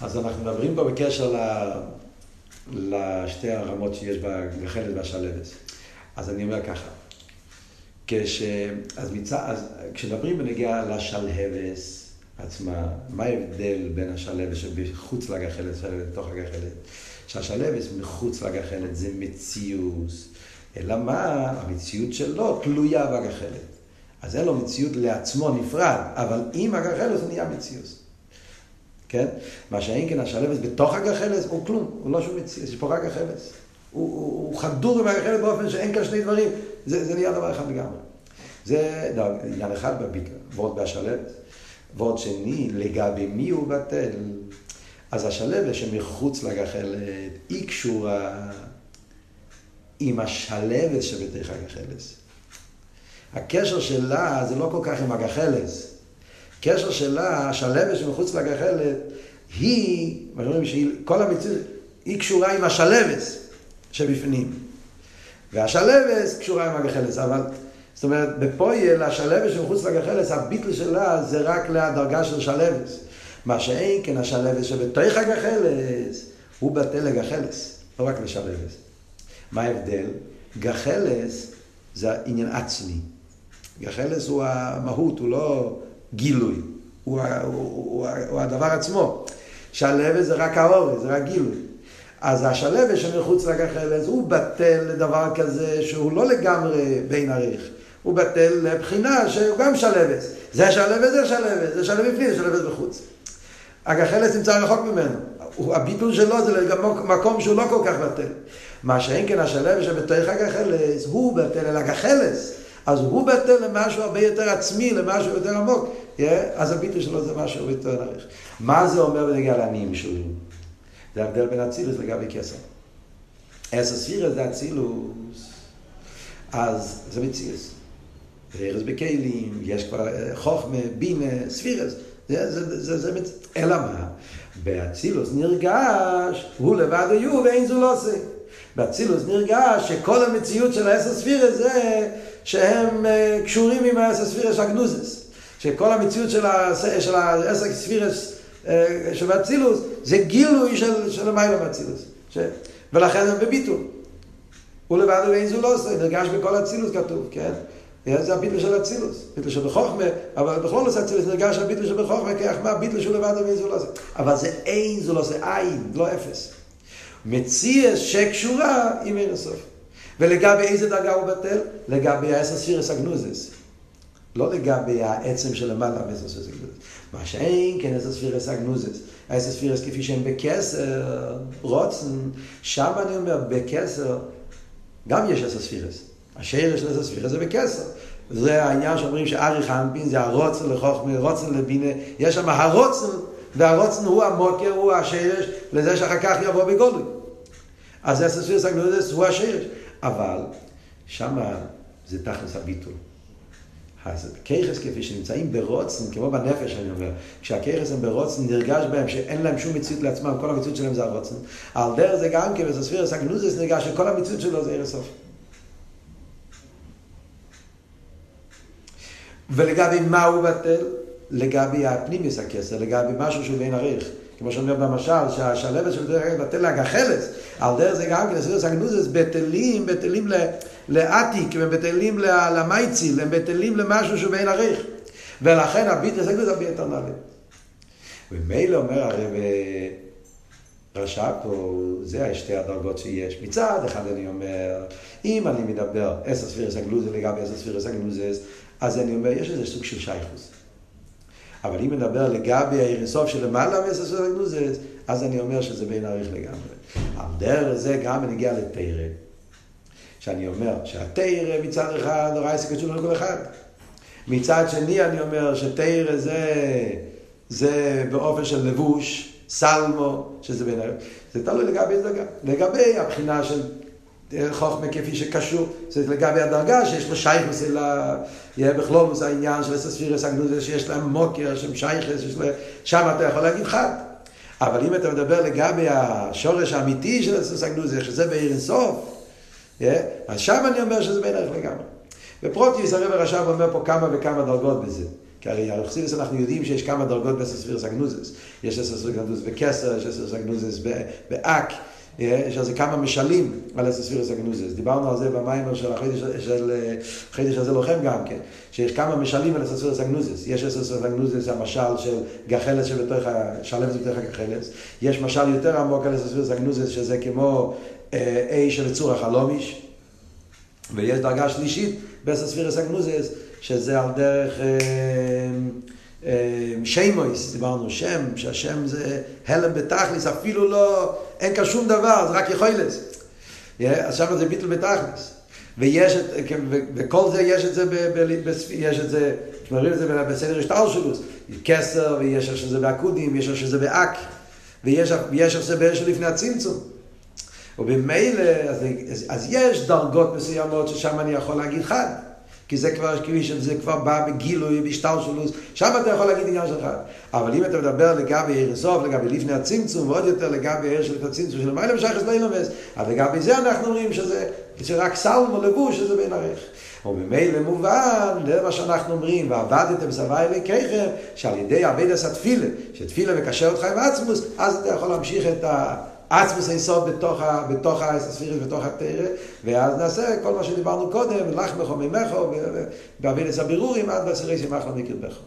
אז אנחנו מדברים פה בקשר ל... לשתי הרמות שיש בגחלת והשלבס. אז אני אומר ככה, כש... אז, מצ... אז כשמדברים בנגיעה לשלהבס עצמה, מה ההבדל בין השלהבס שבחוץ לגחלת לתוך הגחלת? שהשלהבס מחוץ לגחלת זה מציאות, אלא מה? המציאות שלו תלויה בגחלת. אז אין לו מציאות לעצמו נפרד, אבל עם הגחלת זה נהיה מציאות. כן? מה שאין כן השלבס בתוך הגחלס הוא כלום, הוא לא שום מציאות, יש פה רק הגחלס. הוא, הוא, הוא חדור עם הגחלס באופן שאין כאן שני דברים, זה, זה נהיה דבר אחד לגמרי. זה דבר, עניין אחד בביטל, ועוד בהשלבס. ועוד שני, לגבי מי הוא בטל. אז השלבס שמחוץ לגחלת, היא קשורה עם השלבס שבתוך הגחלס. הקשר שלה זה לא כל כך עם הגחלס. קשר שלה, השלבס שמחוץ לגחלת, היא, מה שאומרים, כל המציאות, היא קשורה עם השלבס שבפנים. והשלבס קשורה עם הגחלס, אבל, זאת אומרת, בפויל, השלבס שמחוץ לגחלס, הביטל שלה זה רק לדרגה של שלבס. מה שאין כן השלבס שבתוך הגחלס, הוא בטל לגחלס, לא רק לשלבס. מה ההבדל? גחלס זה עניין עצמי. גחלס הוא המהות, הוא לא גילוי, הוא, הוא, הוא, הוא הדבר עצמו. שלווה זה רק האורז, זה רק גילוי. אז השלווה שמחוץ לגחלס הוא בטל לדבר כזה שהוא לא לגמרי בין עריך. הוא בטל לבחינה שהוא גם שלווה. זה שלווה, זה שלווה, זה שלווה בפנים, זה שלווה בחוץ. הגחלס נמצא רחוק ממנו. הביטול שלו זה מקום שהוא לא כל כך בטל. מה שאין כן השלווה שבתוך הגחלס הוא בטל אל הגחלס. אז הוא בטל למשהו הרבה יותר עצמי, למשהו יותר עמוק, אז הביטוי שלו זה משהו יותר נריך. מה זה אומר בנגיע לעניים שלו? זה ההבדל בין אצילוס לגבי כסר. אס הספירס זה אצילוס, אז זה מציאס. ארז בכלים, יש כבר אה, חוכמה, בינה, ספירס. זה, זה, זה, זה, זה, אלא מה? באצילוס נרגש, הוא לבד היו ואין זו לא עושה. באצילוס נרגש שכל המציאות של האסר ספירס זה שהם uh, קשורים עם האסר ספירס הגנוזס. שכל המציאות של האסר ספירס uh, של באצילוס זה גילוי של, של המיילה באצילוס. ש... ולכן הם בביטול. הוא לבד ואין זו לא עושה, נרגש בכל אצילוס כתוב, כן? זה הביטל של אצילוס, ביטל של בחוכמה, אבל בכל נושא אצילוס נרגש הביטל של בחוכמה, כי מה ביטל של לבד ואין זו לא עושה. אבל זה אין זו לא עושה, אין, לא אפס. מציאס שקשורה עם אין הסוף. ולגבי איזה דרגה הוא בטל? לגבי האסר ספירס הגנוזס. לא לגבי העצם של למעלה מאסר ספירס הגנוזס. מה שאין כן אסר ספירס הגנוזס. האסר ספירס כפי שהם בקסר, רוצן, שם אני אומר, בקסר, גם יש אסר ספירס. השאר של אסר ספירס זה בקסר. זה העניין שאומרים שארי חנפין זה הרוצן לחוכמה, רוצן לבינה, יש שם הרוצן, והרוצן הוא המוקר, הוא השרש, לזה שאחר כך יבוא בגולוי. אז אסר ספירס הגנוזס הוא השרש. אבל שמה זה תכלס הביטול. אז כיחס כפי שנמצאים ברוצן, כמו בנפש אני אומר, כשהכיחס הם ברוצן נרגש בהם שאין להם שום מציאות לעצמם, כל המציאות שלהם זה הרוצן. על דרך זה גם כן, בספירס הגנוזס נרגש שכל המציאות שלו זה ערב סוף. ולגבי מה הוא בטל? לגבי הפנימיס הכסר, לגבי משהו שהוא בין עריך. כמו שאומר במשל, שהשלבת של דרך בטל להגחלס, על דרך זה גם כן, סבירס הגנוזס בטלים, בטלים לעתיק, הם בטלים למייציל, הם בטלים למשהו שהוא בין עריך. ולכן הביטל זה גנוזס הרבה יותר נעלה. ומילא אומר הרב רש"ב פה, זה שתי הדרגות שיש. מצד אחד אני אומר, אם אני מדבר עשר ספירס הגנוזס לגבי עשר ספירס הגנוזס, אז אני אומר, יש איזה סוג של שייכוס. אבל אם נדבר לגבי האירסוף של למעלה מעשר של הגנוזס, אז אני אומר שזה בין עריך לגמרי. על דרך זה גם נגיע לתרא. שאני אומר שהתרא מצד אחד נורא עסק קשור לכל אחד. מצד שני אני אומר שתרא זה, זה באופן של לבוש, סלמו, שזה בין. זה תלוי לגבי דרגה. לגבי הבחינה של חוכמה כפי שקשור, זה לגבי הדרגה שיש לו שייכוס אלא יהיה בכלומוס העניין של הספירס הגנוז שיש להם מוקר, שהם שייכוס, שיש להם, שם אתה יכול להגיד חד. אבל אם אתה מדבר לגבי השורש האמיתי של הספירס הגנוז, שזה בעיר אינסוף, אז שם אני אומר שזה בין ערך לגמרי. בפרוטיוס הרב הרש"ב אומר פה כמה וכמה דרגות בזה. כי הרי בחסידס אנחנו יודעים שיש כמה דרגות בספירס הגנוזס. יש ספירס הגנוזס בקסר, יש ספירס הגנוזס באק. יש על זה כמה משלים על הספירס הגנוזס. דיברנו על זה במיימר של החידש הזה לוחם גם כן, שיש כמה משלים על הספירס הגנוזס. יש הספירס הגנוזס המשל של גחלס שבתוך, שלם זה בתוך הגחלס. יש משל יותר עמוק על הספירס הגנוזס שזה כמו אי של צור החלומיש. ויש דרגה שלישית בספירס הגנוזס שזה על דרך... שמויס, דיברנו שם, שהשם זה הלם בתכלס, אפילו לא, אין כאן שום דבר, זה רק יכולס. אז שם זה ביטל בתכלס. ויש את, וכל זה יש את זה, יש את זה, שמראים את זה בסדר השטר שלו, כסר, ויש איך שזה בעקודים, יש איך שזה באק, ויש איך שזה באש לפני הצמצום. ובמילא, אז, אז יש דרגות מסוימות ששם אני יכול להגיד חד. כי זה כבר, כאילו שזה כבר בא בגילוי, בהשתלשלות, שם אתה יכול להגיד עניין שלך. אבל אם אתה מדבר לגבי עיר הסוף, לגבי לפני הצמצום, ועוד יותר לגבי עיר של הצמצום של מיילה משחס לא ילמס, אז לגבי זה אנחנו אומרים שזה, שרק סלם או לבוש שזה בין ערך. וממילא מובן, זה מה שאנחנו אומרים, ועבדתם סבי אליקיכם, שעל ידי עבד עשה תפילה, שתפילה מקשר אותך עם עצמוס, אז אתה יכול להמשיך את ה... עצמוס היסוד בתוך, בתוך הספירית, בתוך התרא, ואז נעשה כל מה שדיברנו קודם, לך מחומי מחו, בעבילס הבירורים, עד בעשירי שמח לא מכיר בכו.